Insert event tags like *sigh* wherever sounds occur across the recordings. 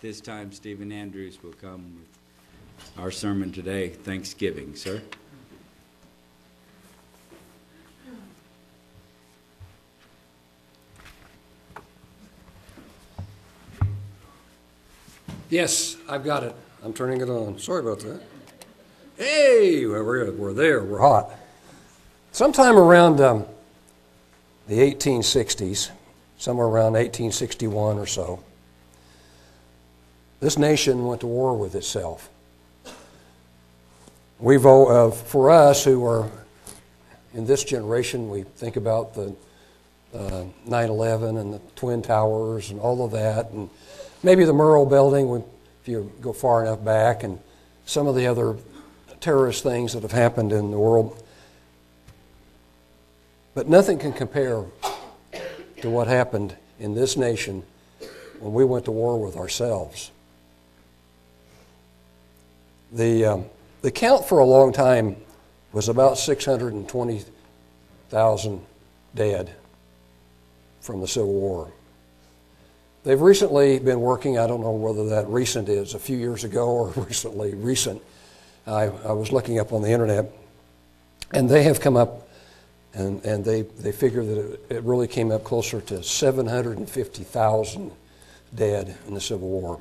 This time, Stephen Andrews will come with our sermon today, Thanksgiving. Sir? Yes, I've got it. I'm turning it on. Sorry about that. Hey, we're, we're there. We're hot. Sometime around um, the 1860s, somewhere around 1861 or so, this nation went to war with itself. We've, uh, for us who are in this generation, we think about the uh, 9 11 and the Twin Towers and all of that, and maybe the Murrah building, if you go far enough back, and some of the other terrorist things that have happened in the world. But nothing can compare to what happened in this nation when we went to war with ourselves. The, um, the count for a long time was about 620,000 dead from the Civil War. They've recently been working, I don't know whether that recent is a few years ago or *laughs* recently recent. I, I was looking up on the internet, and they have come up and, and they, they figure that it, it really came up closer to 750,000 dead in the Civil War.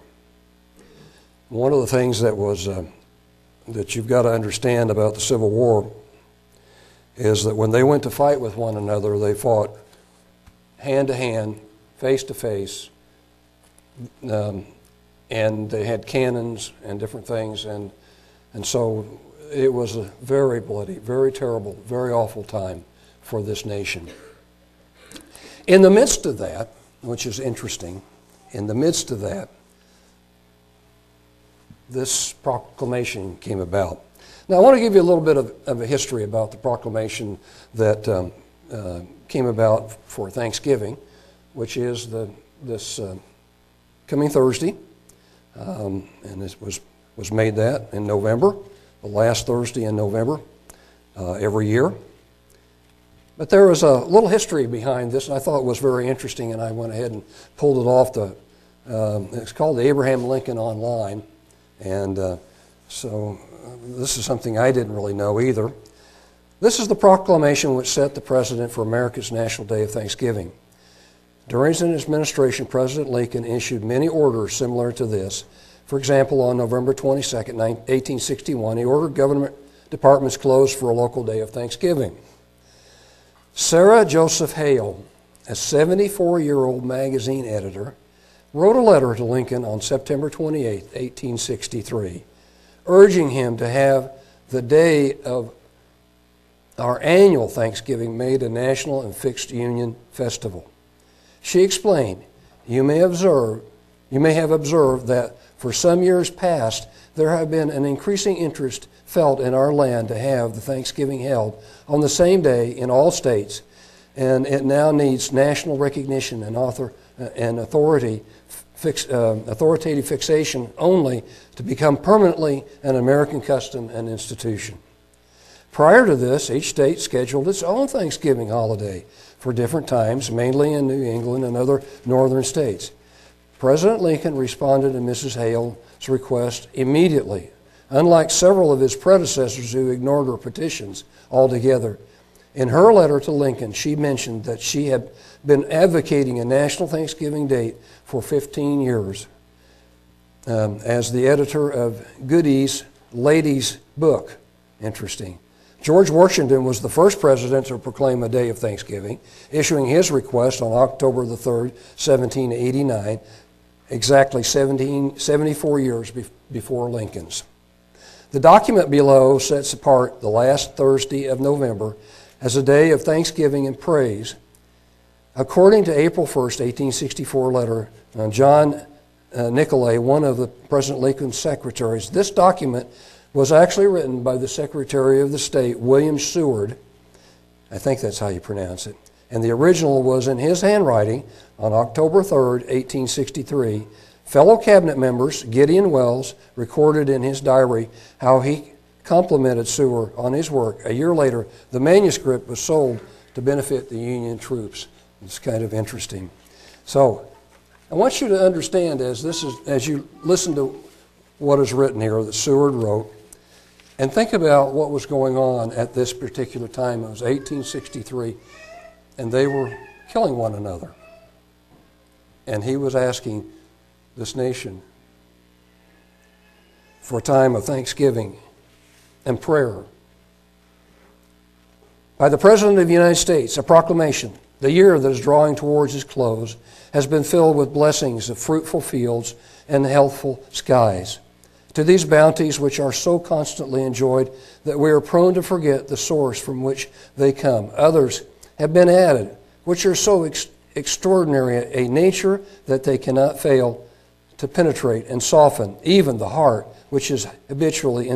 One of the things that was uh, that you've got to understand about the Civil War is that when they went to fight with one another, they fought hand to hand, face to face, um, and they had cannons and different things, and and so it was a very bloody, very terrible, very awful time for this nation. In the midst of that, which is interesting, in the midst of that, this proclamation came about. Now, I want to give you a little bit of, of a history about the proclamation that um, uh, came about for Thanksgiving, which is the, this uh, coming Thursday. Um, and it was, was made that in November, the last Thursday in November uh, every year. But there was a little history behind this, and I thought it was very interesting, and I went ahead and pulled it off the. Um, it's called the Abraham Lincoln Online, and uh, so this is something I didn't really know either. This is the proclamation which set the precedent for America's National Day of Thanksgiving. During his administration, President Lincoln issued many orders similar to this. For example, on November 22, 1861, he ordered government departments closed for a local day of Thanksgiving. Sarah Josepha Hale, a 74 year old magazine editor, wrote a letter to Lincoln on September 28, 1863, urging him to have the day of our annual Thanksgiving made a national and fixed Union festival. She explained, You may observe, you may have observed that for some years past there have been an increasing interest felt in our land to have the Thanksgiving held on the same day in all states, and it now needs national recognition and author and authority fix, uh, authoritative fixation only to become permanently an American custom and institution. Prior to this, each state scheduled its own Thanksgiving holiday for different times, mainly in New England and other northern states. President Lincoln responded to Mrs. Hale's request immediately, unlike several of his predecessors who ignored her petitions altogether. In her letter to Lincoln, she mentioned that she had been advocating a national Thanksgiving date for 15 years. Um, as the editor of Godey's Lady's Book, interesting. George Washington was the first president to proclaim a day of Thanksgiving, issuing his request on October the 3rd, 1789, exactly 17, 74 years before Lincoln's. The document below sets apart the last Thursday of November as a day of thanksgiving and praise. According to April 1st, 1864 letter, uh, John uh, Nicolay, one of the President Lincoln's secretaries, this document was actually written by the Secretary of the State, William Seward. I think that's how you pronounce it. And the original was in his handwriting on October 3rd, 1863. Fellow cabinet members, Gideon Welles, recorded in his diary how he complimented Seward on his work. A year later, the manuscript was sold to benefit the Union troops. It's kind of interesting. So, I want you to understand as this is as you listen to what is written here that Seward wrote, and think about what was going on at this particular time. It was 1863, and they were killing one another. And he was asking this nation for a time of thanksgiving and prayer. By the President of the United States, a proclamation. The year that is drawing towards its close has been filled with blessings of fruitful fields and healthful skies. To these bounties, which are so constantly enjoyed that we are prone to forget the source from which they come, others have been added, which are so ex- extraordinary a nature that they cannot fail to penetrate and soften even the heart, which is habitually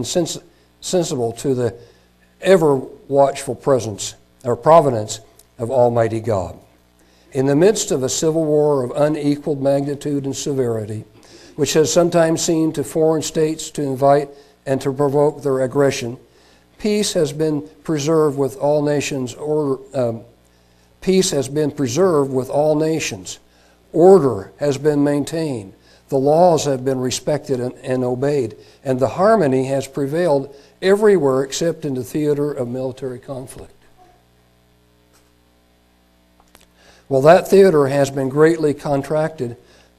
insensible to the ever watchful presence or providence of Almighty God. In the midst of a civil war of unequaled magnitude and severity, which has sometimes seemed to foreign states to invite and to provoke their aggression, peace has been preserved with all nations. Order, um, peace has been preserved with all nations. Order has been maintained. The laws have been respected and, and obeyed, and the harmony has prevailed everywhere except in the theater of military conflict. Well, that theater has been greatly contracted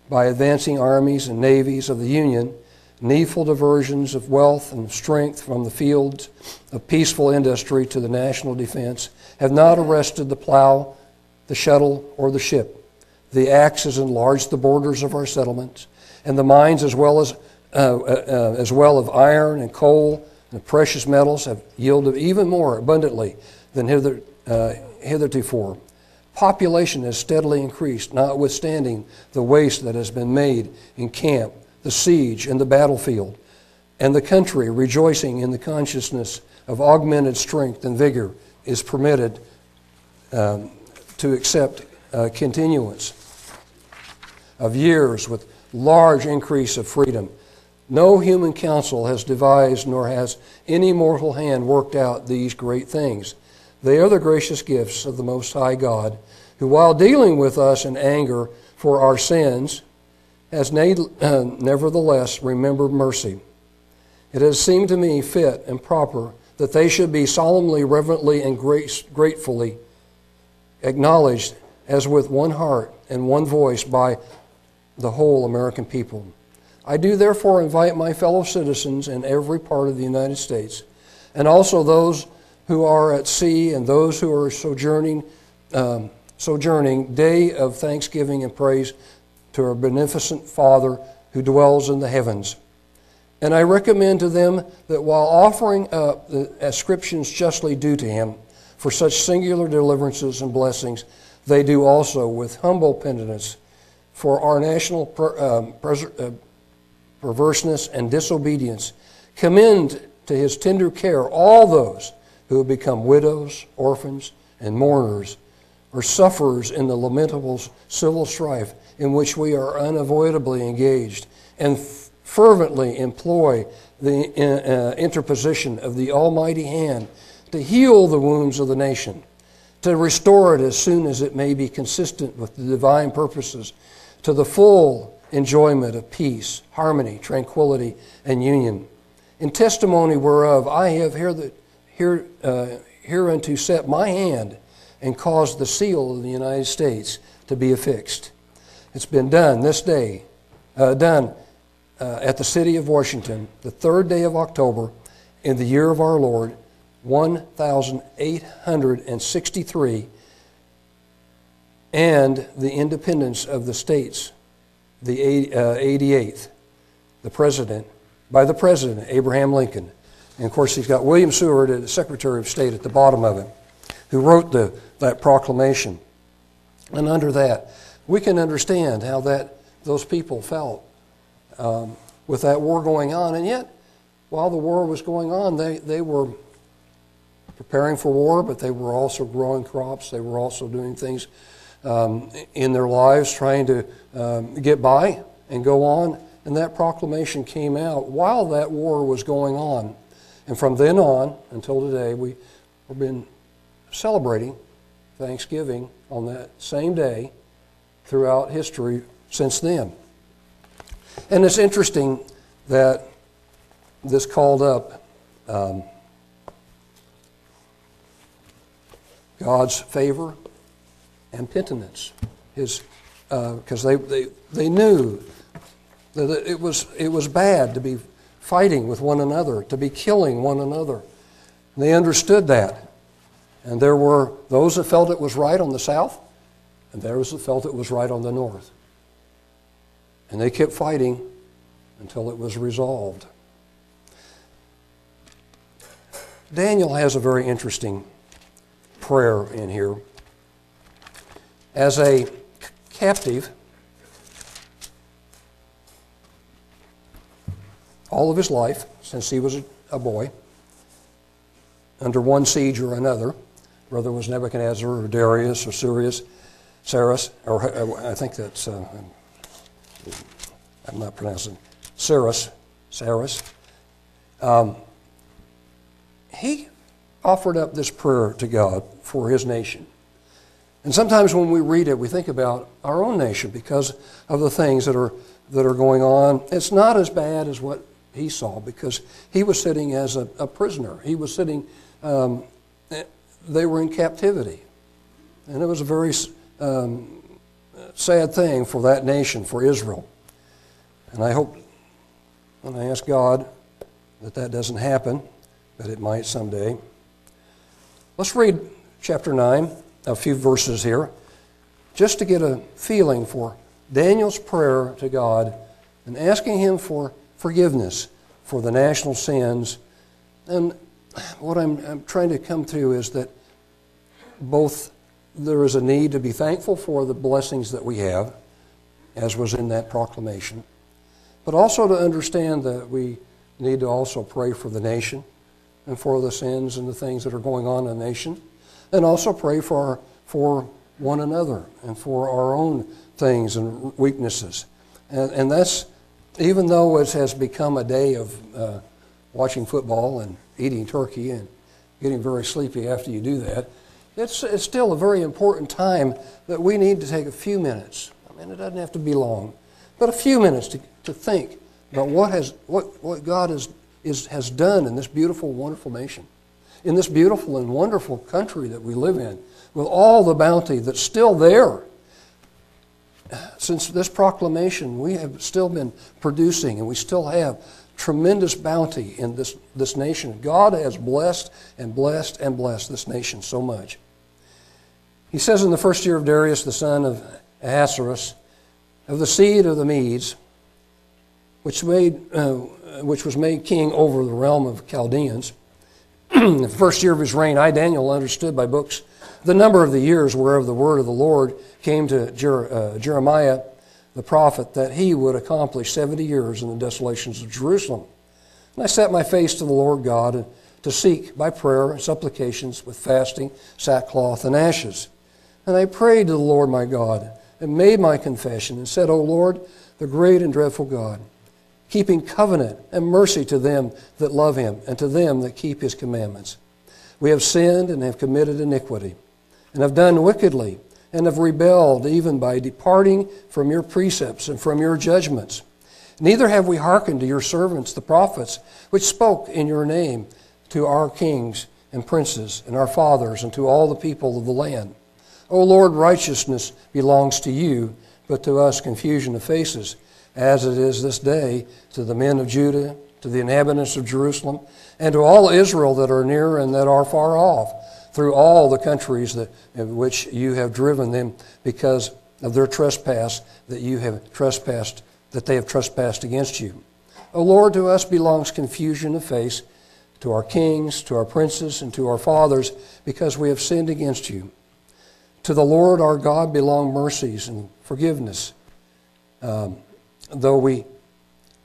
by advancing armies and navies of the Union, needful diversions of wealth and strength from the fields of peaceful industry to the national defense have not arrested the plow, the shuttle, or the ship. The axe has enlarged the borders of our settlements, and the mines, as well as, uh, uh, uh as well of iron and coal and precious metals, have yielded even more abundantly than hither, uh, heretofore. Population has steadily increased, notwithstanding the waste that has been made in camp, the siege, and the battlefield. And the country, rejoicing in the consciousness of augmented strength and vigor, is permitted um, to accept uh, continuance of years with large increase of freedom. No human counsel has devised, nor has any mortal hand worked out these great things. They are the gracious gifts of the Most High God, who, while dealing with us in anger for our sins, has *clears throat* nevertheless remembered mercy. It has seemed to me fit and proper that they should be solemnly, reverently, and gratefully acknowledged as with one heart and one voice by the whole American people. I do therefore invite my fellow citizens in every part of the United States, and also those who are at sea and those who are sojourning, um, sojourning, day of thanksgiving and praise to our beneficent Father who dwells in the heavens. And I recommend to them that while offering up the ascriptions justly due to him for such singular deliverances and blessings, they do also with humble penitence for our national per, um, pres- uh, perverseness and disobedience. Commend to his tender care all those who have become widows, orphans, and mourners, or sufferers in the lamentable civil strife in which we are unavoidably engaged, and fervently employ the uh, interposition of the Almighty hand to heal the wounds of the nation, to restore it as soon as it may be consistent with the divine purposes, to the full enjoyment of peace, harmony, tranquility, and union. In testimony whereof I have here the here, uh, hereunto set my hand and caused the seal of the United States to be affixed. It's been done this day, uh, done uh, at the city of Washington, the third day of October, in the year of our Lord, 1863, and the independence of the states, the 88th, uh, the president, by the president, Abraham Lincoln. And of course, he's got William Seward, the Secretary of State, at the bottom of it, who wrote the, that proclamation. And under that, we can understand how that those people felt um, with that war going on. And yet, while the war was going on, they, they were preparing for war, but they were also growing crops. They were also doing things um, in their lives, trying to um, get by and go on. And that proclamation came out while that war was going on. And from then on until today, we have been celebrating Thanksgiving on that same day throughout history since then. And it's interesting that this called up um, God's favor and penitence. Because uh, they, they, they knew that it was, it was bad to be fighting with one another, to be killing one another. They understood that. And there were those that felt it was right on the south, and those that felt it was right on the north. And they kept fighting until it was resolved. Daniel has a very interesting prayer in here. As a captive, all of his life, since he was a boy, under one siege or another, whether it was Nebuchadnezzar or Darius or Sirius, Cyrus, or uh, I think that's, uh, I'm not pronouncing, Cyrus, Cyrus. Um, he offered up this prayer to God for his nation. And sometimes when we read it, we think about our own nation because of the things that are, that are going on. It's not as bad as what he saw because he was sitting as a, a prisoner. He was sitting, um, they were in captivity. And it was a very um, sad thing for that nation, for Israel. And I hope, and I ask God that that doesn't happen, but it might someday. Let's read chapter 9, a few verses here, just to get a feeling for Daniel's prayer to God and asking Him for forgiveness for the national sins. And what I'm, I'm trying to come to is that both there is a need to be thankful for the blessings that we have, as was in that proclamation, but also to understand that we need to also pray for the nation and for the sins and the things that are going on in the nation, and also pray for, for one another and for our own things and weaknesses. And, and that's, even though it has become a day of uh, watching football and eating turkey and getting very sleepy after you do that, it's, it's still a very important time that we need to take a few minutes. I mean, it doesn't have to be long, but a few minutes to, to think about what, has, what, what God has is, has done in this beautiful, wonderful nation, in this beautiful and wonderful country that we live in, with all the bounty that's still there. Since this proclamation, we have still been producing and we still have tremendous bounty in this, this nation. God has blessed and blessed and blessed this nation so much. He says in the first year of Darius, the son of Ahasuerus, of the seed of the Medes, which made, uh, which was made king over the realm of Chaldeans. *clears throat* the first year of his reign, I, Daniel, understood by books the number of the years whereof the word of the Lord came to Jer- uh, Jeremiah the prophet that he would accomplish 70 years in the desolations of Jerusalem. And I set my face to the Lord God to seek by prayer and supplications with fasting, sackcloth, and ashes. And I prayed to the Lord my God and made my confession and said, O Lord, the great and dreadful God, keeping covenant and mercy to them that love him and to them that keep his commandments. We have sinned and have committed iniquity, and have done wickedly, and have rebelled even by departing from your precepts and from your judgments. Neither have we hearkened to your servants, the prophets, which spoke in your name to our kings and princes and our fathers and to all the people of the land. O Lord, righteousness belongs to you, but to us confusion of faces as it is this day, to the men of Judah, to the inhabitants of Jerusalem, and to all Israel that are near and that are far off, through all the countries that, in which you have driven them because of their trespass that you have trespassed, that they have trespassed against you. O Lord, to us belongs confusion of face, to our kings, to our princes, and to our fathers, because we have sinned against you. To the Lord our God belong mercies and forgiveness. Um, though we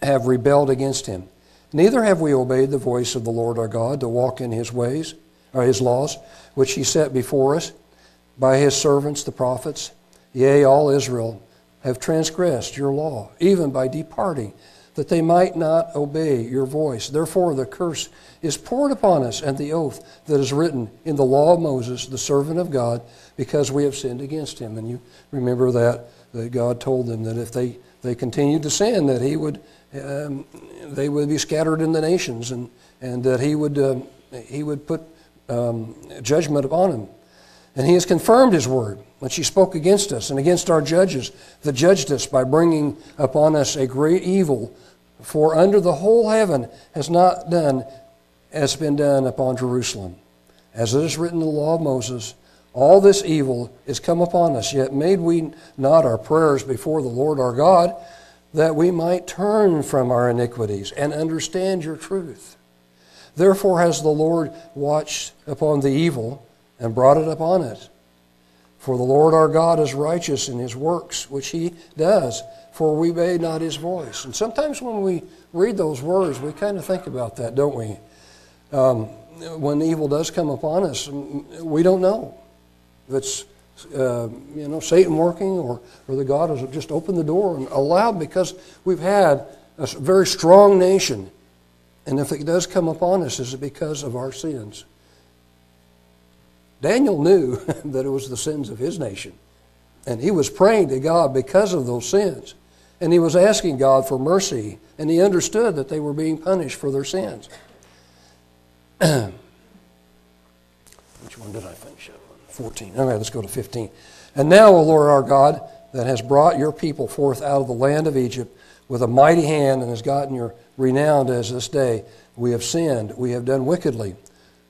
have rebelled against him. Neither have we obeyed the voice of the Lord our God to walk in his ways, or his laws, which he set before us by his servants the prophets. Yea, all Israel have transgressed your law, even by departing, that they might not obey your voice. Therefore, the curse is poured upon us, and the oath that is written in the law of Moses, the servant of God, because we have sinned against him. And you remember that that God told them that if they, they continued to sin, that He would, um, they would be scattered in the nations, and, and that He would, um, He would put um, judgment upon them. And He has confirmed His word, which He spoke against us and against our judges that judged us by bringing upon us a great evil. For under the whole heaven has not done as been done upon Jerusalem. As it is written in the law of Moses, all this evil is come upon us, yet made we not our prayers before the Lord our God, that we might turn from our iniquities and understand your truth. Therefore has the Lord watched upon the evil and brought it upon it. For the Lord our God is righteous in his works, which he does, for we obey not his voice. And sometimes when we read those words, we kind of think about that, don't we? Um, when evil does come upon us, we don't know if it's uh, you know Satan working or, or the God has just opened the door and allowed because we've had a very strong nation, and if it does come upon us, is it because of our sins? Daniel knew *laughs* that it was the sins of his nation, and he was praying to God because of those sins, and he was asking God for mercy, and he understood that they were being punished for their sins. *clears throat* Which one did I finish up? 14. All right, let's go to 15. And now, O Lord our God, that has brought your people forth out of the land of Egypt with a mighty hand and has gotten your renowned as this day, we have sinned, we have done wickedly.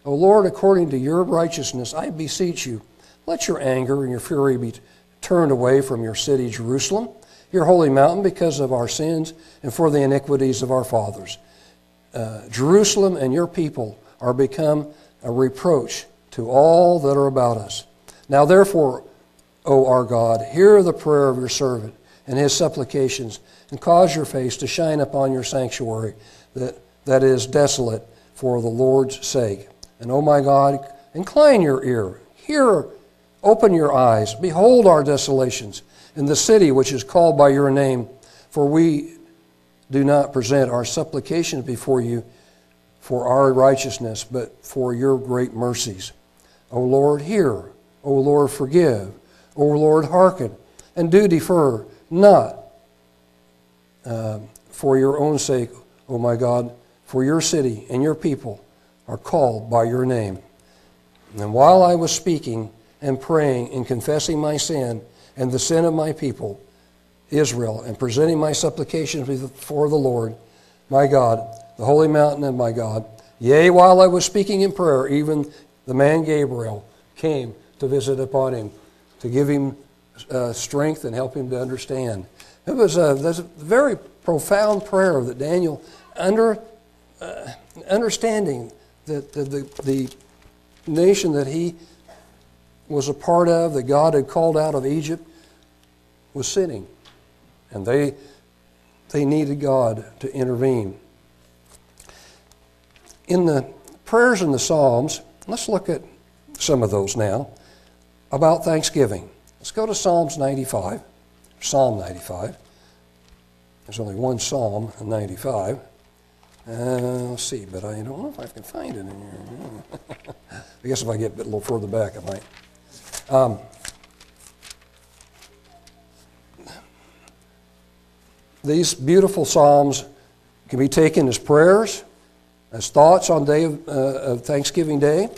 O Lord, according to your righteousness, I beseech you, let your anger and your fury be turned away from your city, Jerusalem, your holy mountain, because of our sins and for the iniquities of our fathers. Uh, Jerusalem and your people are become a reproach to all that are about us. Now, therefore, O our God, hear the prayer of your servant and his supplications, and cause your face to shine upon your sanctuary that, that is desolate for the Lord's sake. And, O my God, incline your ear, hear, open your eyes, behold our desolations in the city which is called by your name, for we do not present our supplications before you for our righteousness, but for your great mercies. O Lord, hear. O Lord, forgive. O Lord, hearken, and do defer not uh, for your own sake, O my God, for your city and your people are called by your name. And while I was speaking and praying and confessing my sin and the sin of my people, Israel, and presenting my supplications before the Lord, my God, the holy mountain of my God, yea, while I was speaking in prayer, even the man Gabriel came to visit upon him to give him uh, strength and help him to understand. It was a, a very profound prayer that Daniel, under uh, understanding that the, the, the nation that he was a part of, that God had called out of Egypt, was sinning. And they, they needed God to intervene. In the prayers in the Psalms, let's look at some of those now about Thanksgiving. Let's go to Psalms 95, Psalm 95. There's only one Psalm 95. Uh, let's see, but I don't know if I can find it in here. *laughs* I guess if I get a little further back, I might. Um, these beautiful psalms can be taken as prayers, as thoughts on day of, uh, of Thanksgiving Day,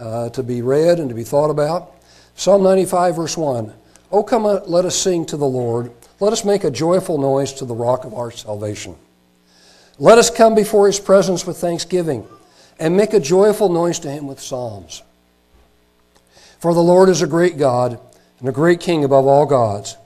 uh, to be read and to be thought about. Psalm 95, verse 1. Oh, come, uh, let us sing to the Lord. Let us make a joyful noise to the rock of our salvation. Let us come before his presence with thanksgiving and make a joyful noise to him with psalms. For the Lord is a great God and a great King above all gods.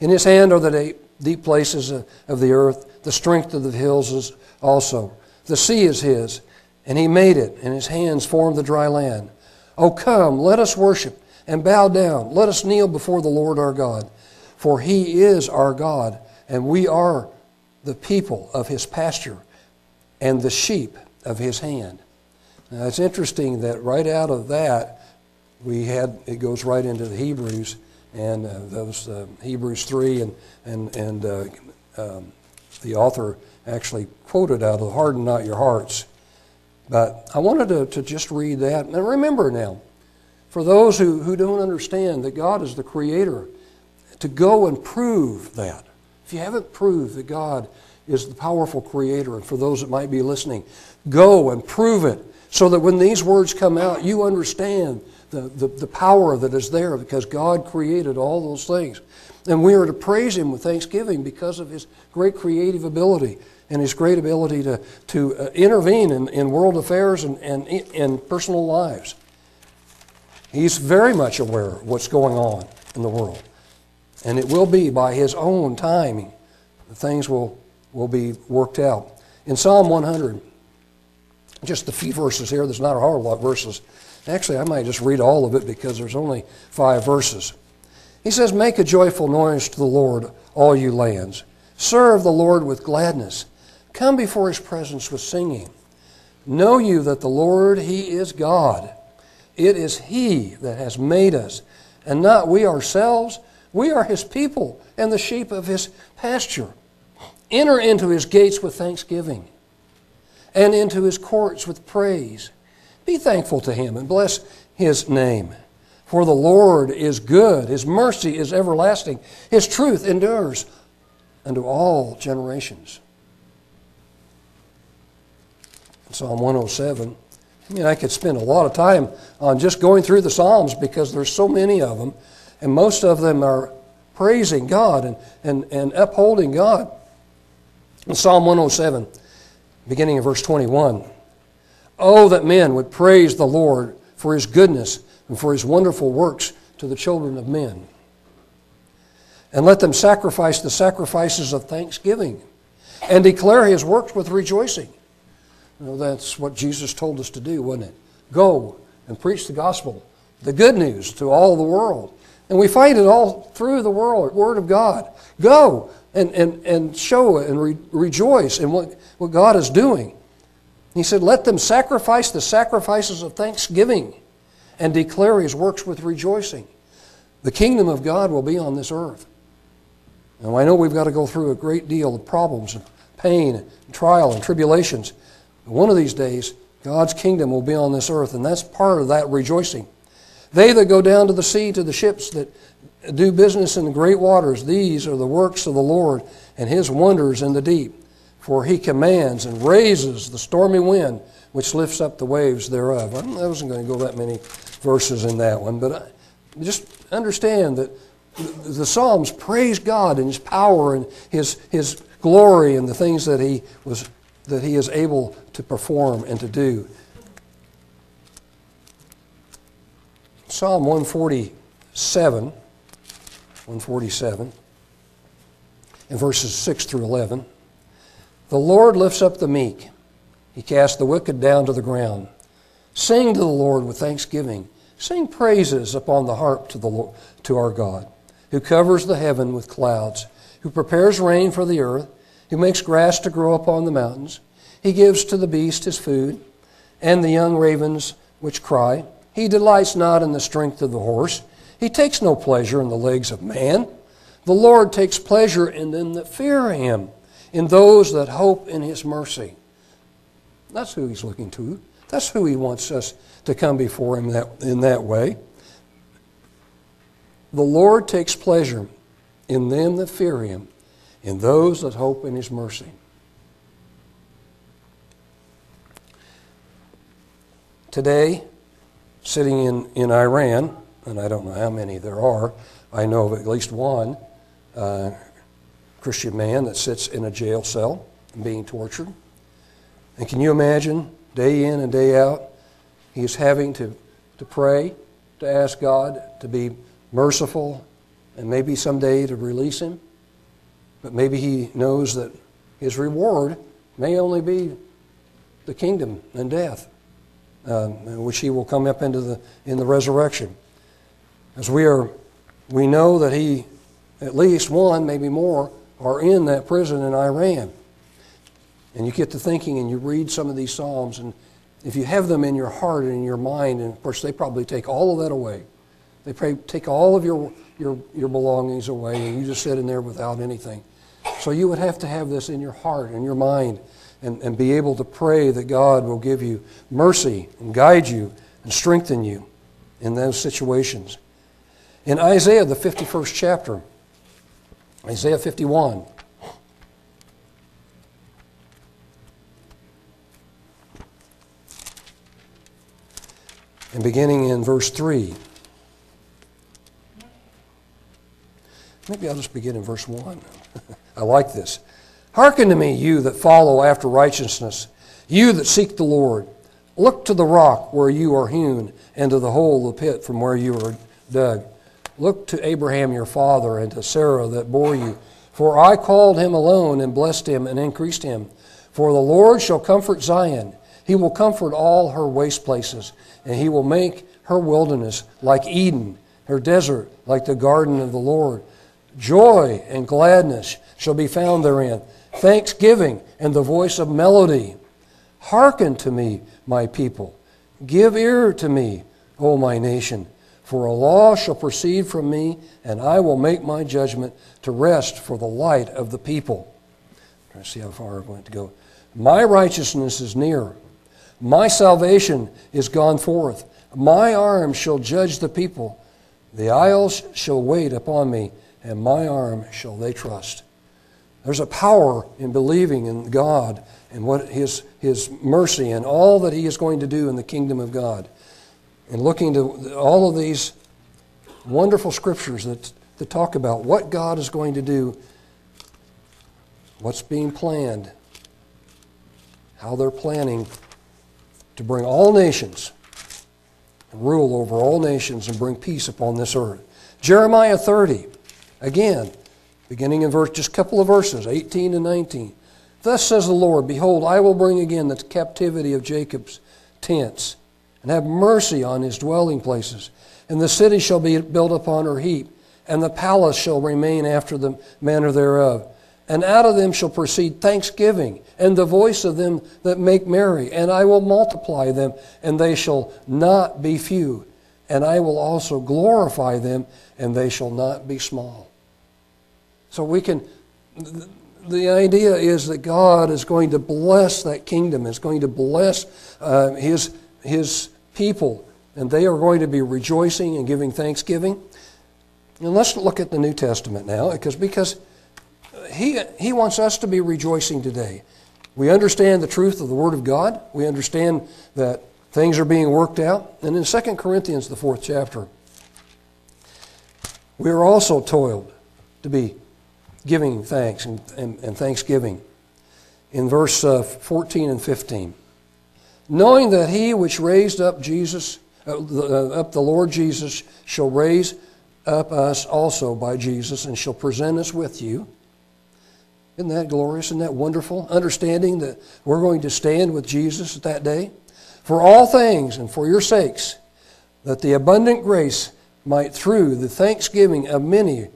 In his hand are the deep places of the earth, the strength of the hills is also. The sea is his, and he made it, and his hands formed the dry land. Oh, come, let us worship and bow down. Let us kneel before the Lord our God, for he is our God, and we are the people of his pasture and the sheep of his hand. Now, it's interesting that right out of that, we had it goes right into the Hebrews and uh, those uh, Hebrews three and and and uh, um, the author actually quoted out of "Harden not your hearts." But I wanted to, to just read that and remember now, for those who, who don't understand that God is the Creator, to go and prove that. If you haven't proved that God is the powerful creator, and for those that might be listening, go and prove it so that when these words come out, you understand the, the, the power that is there because God created all those things. And we are to praise Him with thanksgiving because of His great creative ability and His great ability to, to uh, intervene in, in world affairs and, and in personal lives. He's very much aware of what's going on in the world. And it will be by His own timing things will, will be worked out. In Psalm 100, just a few verses here, there's not a whole lot of verses. Actually, I might just read all of it because there's only five verses. He says, Make a joyful noise to the Lord, all you lands. Serve the Lord with gladness. Come before his presence with singing. Know you that the Lord, he is God. It is he that has made us, and not we ourselves. We are his people and the sheep of his pasture. Enter into his gates with thanksgiving and into his courts with praise. Be thankful to him and bless his name. For the Lord is good, his mercy is everlasting, his truth endures unto all generations. Psalm 107. I mean, I could spend a lot of time on just going through the Psalms because there's so many of them, and most of them are praising God and, and, and upholding God. In Psalm 107, beginning of verse 21. Oh, that men would praise the Lord for his goodness and for his wonderful works to the children of men. And let them sacrifice the sacrifices of thanksgiving and declare his works with rejoicing. That's what Jesus told us to do, wasn't it? Go and preach the gospel, the good news to all the world. And we find it all through the world, Word of God. Go and, and, and show and re- rejoice in what, what God is doing. He said, Let them sacrifice the sacrifices of thanksgiving and declare his works with rejoicing. The kingdom of God will be on this earth. Now, I know we've got to go through a great deal of problems and pain and trial and tribulations. One of these days, God's kingdom will be on this earth, and that's part of that rejoicing. They that go down to the sea, to the ships that do business in the great waters, these are the works of the Lord and his wonders in the deep. For he commands and raises the stormy wind, which lifts up the waves thereof. I wasn't going to go that many verses in that one, but just understand that the Psalms praise God and his power and his, his glory and the things that he, was, that he is able to perform and to do. Psalm 147, 147, in verses 6 through 11. The Lord lifts up the meek, he casts the wicked down to the ground. Sing to the Lord with thanksgiving. Sing praises upon the harp to, the Lord, to our God, who covers the heaven with clouds, who prepares rain for the earth, who makes grass to grow upon the mountains. He gives to the beast his food, and the young ravens which cry. He delights not in the strength of the horse. He takes no pleasure in the legs of man. The Lord takes pleasure in them that fear him, in those that hope in his mercy. That's who he's looking to. That's who he wants us to come before him that, in that way. The Lord takes pleasure in them that fear him, in those that hope in his mercy. Today, sitting in, in Iran, and I don't know how many there are, I know of at least one uh, Christian man that sits in a jail cell being tortured. And can you imagine, day in and day out, he's having to, to pray, to ask God to be merciful, and maybe someday to release him? But maybe he knows that his reward may only be the kingdom and death, uh, which he will come up into the in the resurrection. As we are, we know that he, at least one, maybe more, are in that prison in Iran. And you get to thinking and you read some of these Psalms, and if you have them in your heart and in your mind, and of course they probably take all of that away. They pray, take all of your, your, your belongings away, and you just sit in there without anything. So you would have to have this in your heart and your mind and, and be able to pray that God will give you mercy and guide you and strengthen you in those situations. In Isaiah, the 51st chapter, Isaiah 51. And beginning in verse 3. Maybe I'll just begin in verse 1. *laughs* I like this. Hearken to me, you that follow after righteousness, you that seek the Lord. Look to the rock where you are hewn, and to the hole of the pit from where you are dug. Look to Abraham your father, and to Sarah that bore you. For I called him alone, and blessed him, and increased him. For the Lord shall comfort Zion. He will comfort all her waste places, and he will make her wilderness like Eden, her desert like the garden of the Lord. Joy and gladness shall be found therein, thanksgiving and the voice of melody. Hearken to me, my people. Give ear to me, O my nation. For a law shall proceed from me, and I will make my judgment to rest for the light of the people. Let's see how far I want to go. My righteousness is near. My salvation is gone forth. My arm shall judge the people. The isles shall wait upon me and my arm shall they trust. There's a power in believing in God and what his, his mercy and all that He is going to do in the kingdom of God. And looking to all of these wonderful scriptures that, that talk about what God is going to do, what's being planned, how they're planning to bring all nations and rule over all nations and bring peace upon this earth. Jeremiah 30. Again, beginning in verse, just a couple of verses, 18 and 19. Thus says the Lord, Behold, I will bring again the captivity of Jacob's tents, and have mercy on his dwelling places. And the city shall be built upon her heap, and the palace shall remain after the manner thereof. And out of them shall proceed thanksgiving, and the voice of them that make merry. And I will multiply them, and they shall not be few. And I will also glorify them, and they shall not be small. So we can, the idea is that God is going to bless that kingdom, is going to bless uh, his, his people, and they are going to be rejoicing and giving thanksgiving. And let's look at the New Testament now, because, because he, he wants us to be rejoicing today. We understand the truth of the Word of God. We understand that things are being worked out. And in 2 Corinthians, the fourth chapter, we are also toiled to be giving thanks and, and, and thanksgiving. In verse uh, 14 and 15. Knowing that he which raised up Jesus, uh, uh, up the Lord Jesus, shall raise up us also by Jesus and shall present us with you. Isn't that glorious? Isn't that wonderful? Understanding that we're going to stand with Jesus at that day. For all things and for your sakes, that the abundant grace might through the thanksgiving of many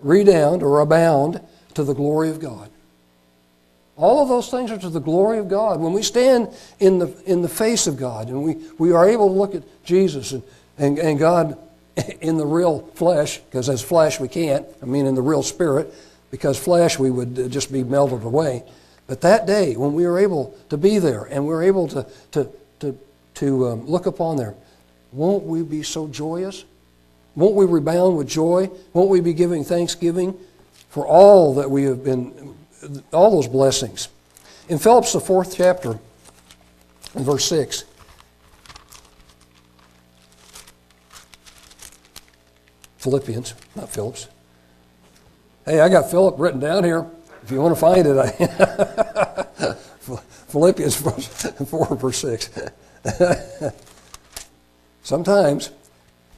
redound or abound to the glory of God. All of those things are to the glory of God. When we stand in the, in the face of God and we, we are able to look at Jesus and, and, and God *laughs* in the real flesh, because as flesh we can't, I mean in the real spirit, because flesh we would uh, just be melted away. But that day, when we are able to be there and we're able to, to, to, to um, look upon there, won't we be so joyous? Won't we rebound with joy? Won't we be giving thanksgiving for all that we have been, all those blessings? In Philip's, the fourth chapter, in verse 6, Philippians, not Phillips. Hey, I got Philip written down here. If you want to find it, I *laughs* Philippians 4, verse 6. *laughs* Sometimes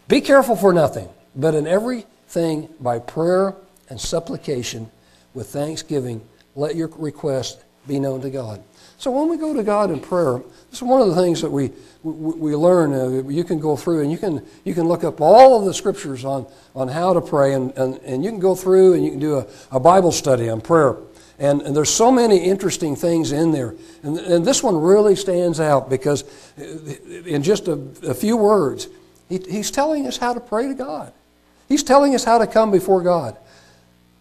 be careful for nothing, but in everything by prayer and supplication with thanksgiving, let your request be known to God. So when we go to God in prayer, this is one of the things that we, we, we learn. Uh, you can go through and you can, you can look up all of the scriptures on, on how to pray, and, and, and you can go through and you can do a, a Bible study on prayer. And, and, there's so many interesting things in there. And, and this one really stands out because, in just a, a few words, he, he's telling us how to pray to God. He's telling us how to come before God.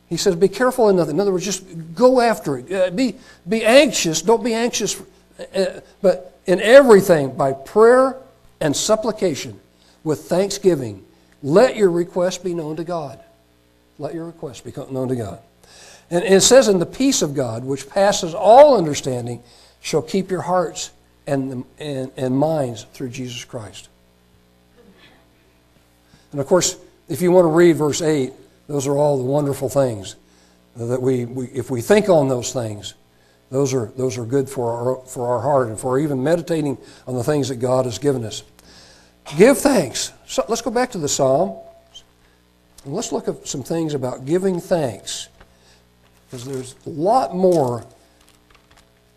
He says, be careful in nothing. In other words, just go after it. Uh, be, be anxious. Don't be anxious, uh, but in everything, by prayer and supplication, with thanksgiving, let your request be known to God. Let your request be known to God. And it says, "In the peace of God, which passes all understanding, shall keep your hearts and, and, and minds through Jesus Christ." And of course, if you want to read verse 8, those are all the wonderful things that we, we if we think on those things, those are, those are good for our, for our heart and for even meditating on the things that God has given us. Give thanks. So let's go back to the psalm. And let's look at some things about giving thanks. Because there's a lot more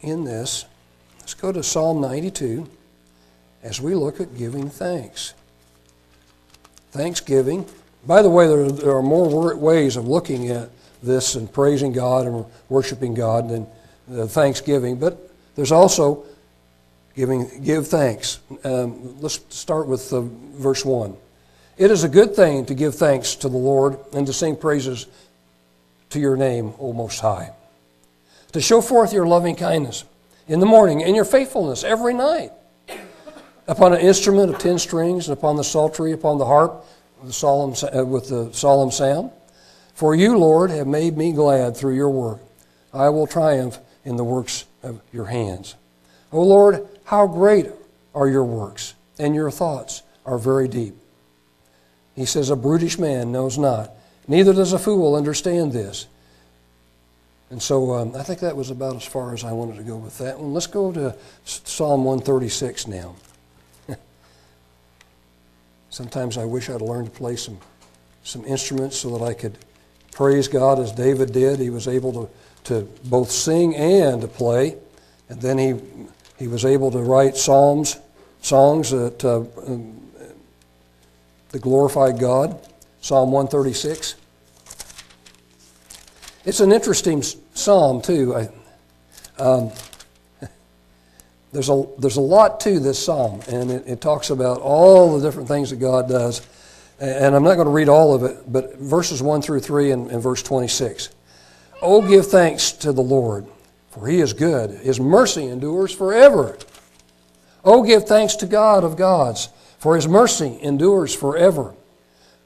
in this. Let's go to Psalm 92 as we look at giving thanks. Thanksgiving. By the way, there, there are more ways of looking at this and praising God and worshiping God than uh, thanksgiving, but there's also giving give thanks. Um, let's start with uh, verse one. It is a good thing to give thanks to the Lord and to sing praises to your name, O Most High. To show forth your loving kindness in the morning and your faithfulness every night. Upon an instrument of ten strings, and upon the psaltery, upon the harp, with the solemn, uh, with the solemn sound. For you, Lord, have made me glad through your work. I will triumph in the works of your hands. O Lord, how great are your works, and your thoughts are very deep. He says, A brutish man knows not, neither does a fool understand this. And so um, I think that was about as far as I wanted to go with that one. Let's go to Psalm 136 now. Sometimes I wish I'd learned to play some, some instruments so that I could praise God as David did. He was able to to both sing and to play. And then he, he was able to write psalms, songs that, uh, um, glorified God. Psalm 136. It's an interesting psalm, too. I, um, there's, a, there's a lot to this psalm, and it, it talks about all the different things that God does. And I'm not going to read all of it, but verses 1 through 3 and, and verse 26. Oh, give thanks to the Lord, for he is good. His mercy endures forever. Oh, give thanks to God of gods, for his mercy endures forever.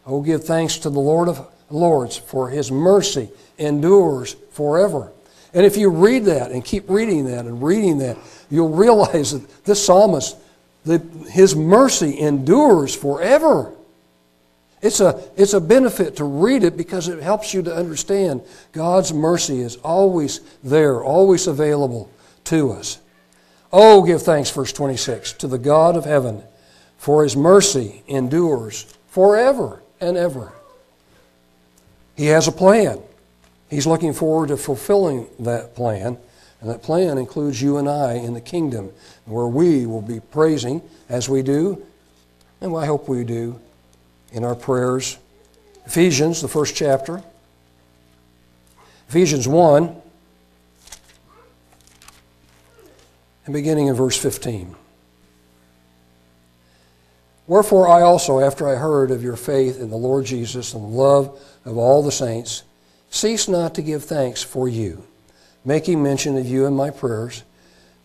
Oh, give thanks to the Lord of lords, for his mercy endures forever. And if you read that and keep reading that and reading that, you'll realize that this psalmist, his mercy endures forever. It's a, it's a benefit to read it because it helps you to understand God's mercy is always there, always available to us. Oh, give thanks, verse 26, to the God of heaven, for his mercy endures forever and ever. He has a plan. He's looking forward to fulfilling that plan. And that plan includes you and I in the kingdom, where we will be praising as we do, and I hope we do, in our prayers. Ephesians, the first chapter. Ephesians 1, and beginning in verse 15. Wherefore I also, after I heard of your faith in the Lord Jesus and the love of all the saints, cease not to give thanks for you, making mention of you in my prayers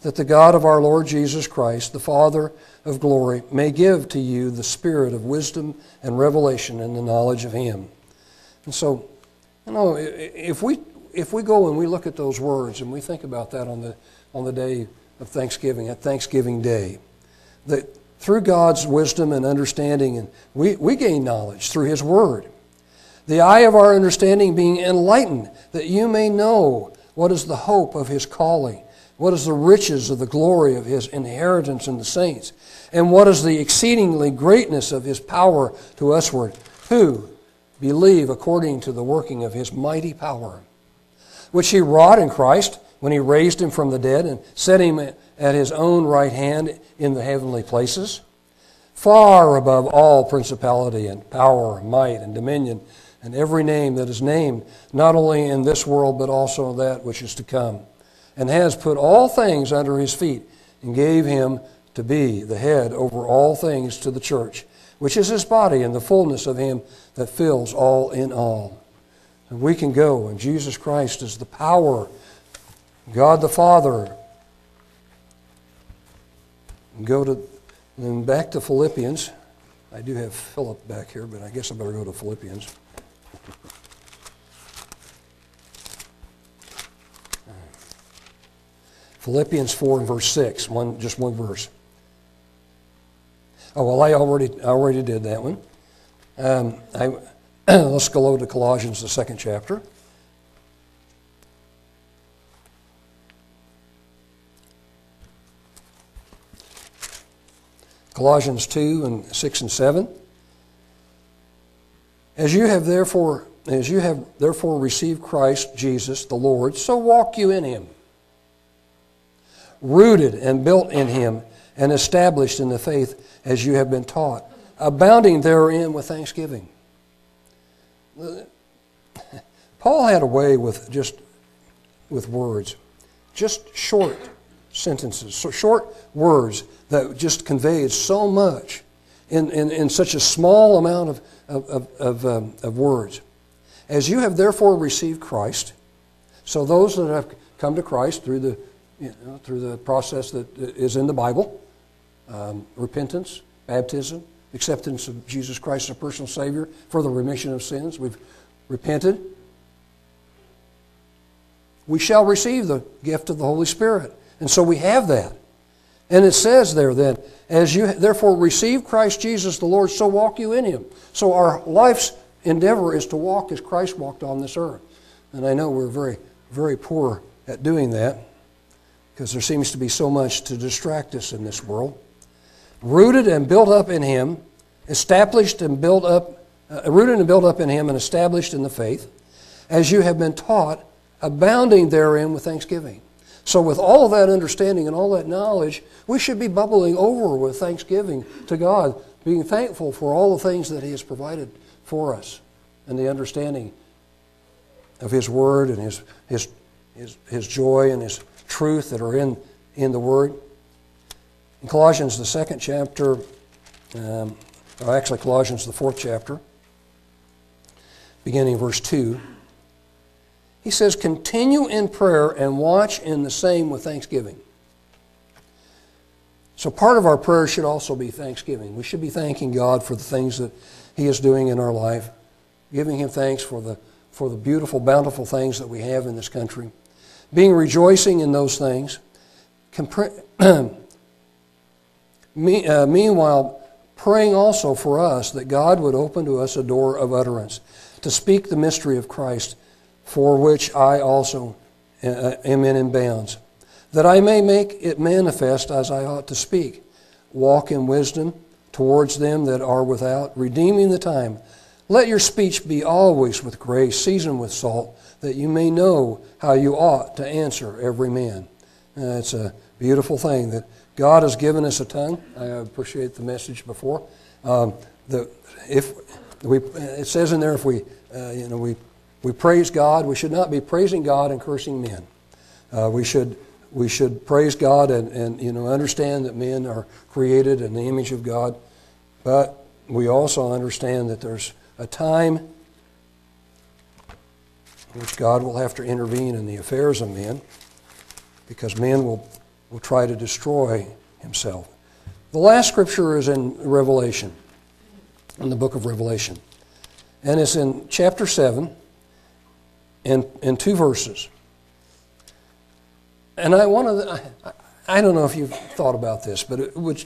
that the God of our Lord Jesus Christ, the Father of glory, may give to you the spirit of wisdom and revelation in the knowledge of Him. And so, you know, if we if we go and we look at those words and we think about that on the on the day of Thanksgiving, at Thanksgiving Day, that through God's wisdom and understanding, and we, we gain knowledge through His Word. The eye of our understanding being enlightened, that you may know what is the hope of His calling what is the riches of the glory of his inheritance in the saints? And what is the exceedingly greatness of his power to usward, who believe according to the working of his mighty power, which he wrought in Christ when he raised him from the dead and set him at his own right hand in the heavenly places, far above all principality and power, and might and dominion, and every name that is named, not only in this world, but also that which is to come and has put all things under his feet and gave him to be the head over all things to the church, which is his body and the fullness of him that fills all in all. And we can go, and Jesus Christ is the power, God the Father. And Go to, and back to Philippians. I do have Philip back here, but I guess I better go to Philippians. Philippians 4 and verse 6, one, just one verse. Oh, well, I already, I already did that one. Um, I, *clears throat* let's go over to Colossians, the second chapter. Colossians 2 and 6 and 7. As you have therefore as you have therefore received Christ Jesus the Lord, so walk you in him, rooted and built in him, and established in the faith as you have been taught, abounding therein with thanksgiving. Paul had a way with just with words, just short sentences, so short words that just conveyed so much in, in, in such a small amount of, of, of, um, of words. As you have therefore received Christ, so those that have come to Christ through the, you know, through the process that is in the Bible, um, repentance, baptism, acceptance of Jesus Christ as a personal Savior for the remission of sins, we've repented. We shall receive the gift of the Holy Spirit. And so we have that. And it says there then, as you therefore receive Christ Jesus the Lord, so walk you in him. So our life's endeavor is to walk as Christ walked on this earth. And I know we're very, very poor at doing that because there seems to be so much to distract us in this world. Rooted and built up in him, established and built up, uh, rooted and built up in him and established in the faith, as you have been taught, abounding therein with thanksgiving. So, with all that understanding and all that knowledge, we should be bubbling over with thanksgiving to God, being thankful for all the things that He has provided for us and the understanding of His Word and His, His, His, His joy and His truth that are in, in the Word. In Colossians, the second chapter, um, or actually, Colossians, the fourth chapter, beginning verse 2. He says, continue in prayer and watch in the same with thanksgiving. So, part of our prayer should also be thanksgiving. We should be thanking God for the things that He is doing in our life, giving Him thanks for the, for the beautiful, bountiful things that we have in this country, being rejoicing in those things. *clears throat* Uh, meanwhile, praying also for us that God would open to us a door of utterance to speak the mystery of Christ for which I also uh, am in bounds, that I may make it manifest as I ought to speak. Walk in wisdom towards them that are without, redeeming the time. Let your speech be always with grace, seasoned with salt, that you may know how you ought to answer every man. Uh, it's a beautiful thing that God has given us a tongue. I appreciate the message before. Um, the, if we, it says in there, if we, uh, you know, we we praise God. We should not be praising God and cursing men. Uh, we should we should praise God and, and you know understand that men are created in the image of God, but we also understand that there's a time in which God will have to intervene in the affairs of men because men will, will try to destroy himself. The last scripture is in Revelation, in the book of Revelation. And it's in chapter 7 in, in two verses. And I want to, I, I don't know if you've thought about this, but it would,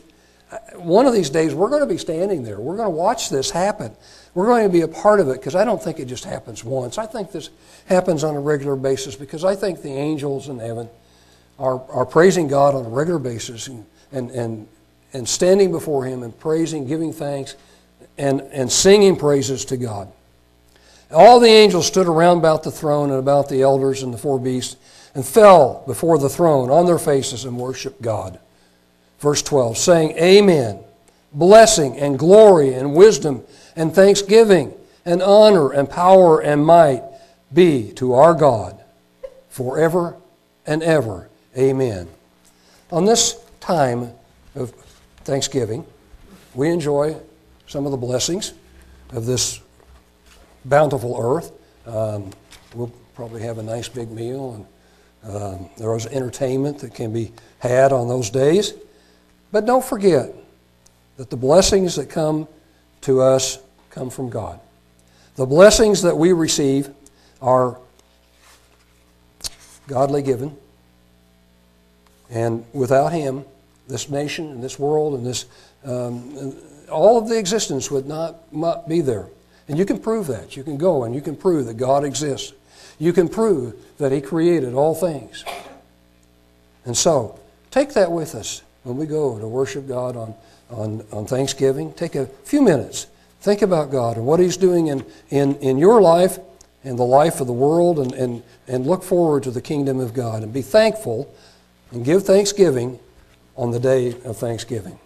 one of these days we're going to be standing there. We're going to watch this happen. We're going to be a part of it because I don't think it just happens once. I think this happens on a regular basis because I think the angels in heaven are, are praising God on a regular basis and, and, and, and standing before Him and praising, giving thanks, and, and singing praises to God. All the angels stood around about the throne and about the elders and the four beasts and fell before the throne on their faces and worshiped God. Verse 12, saying, Amen. Blessing and glory and wisdom and thanksgiving and honor and power and might be to our God forever and ever. Amen. On this time of Thanksgiving, we enjoy some of the blessings of this bountiful earth. Um, we'll probably have a nice big meal, and um, there is entertainment that can be had on those days. But don't forget that the blessings that come to us come from God. The blessings that we receive are godly given, And without him, this nation and this world and this, um, all of the existence would not, not be there. And you can prove that. You can go and you can prove that God exists. You can prove that He created all things. And so, take that with us when we go to worship God on, on, on Thanksgiving. Take a few minutes. Think about God and what He's doing in, in, in your life and the life of the world, and, and, and look forward to the kingdom of God. And be thankful and give thanksgiving on the day of Thanksgiving.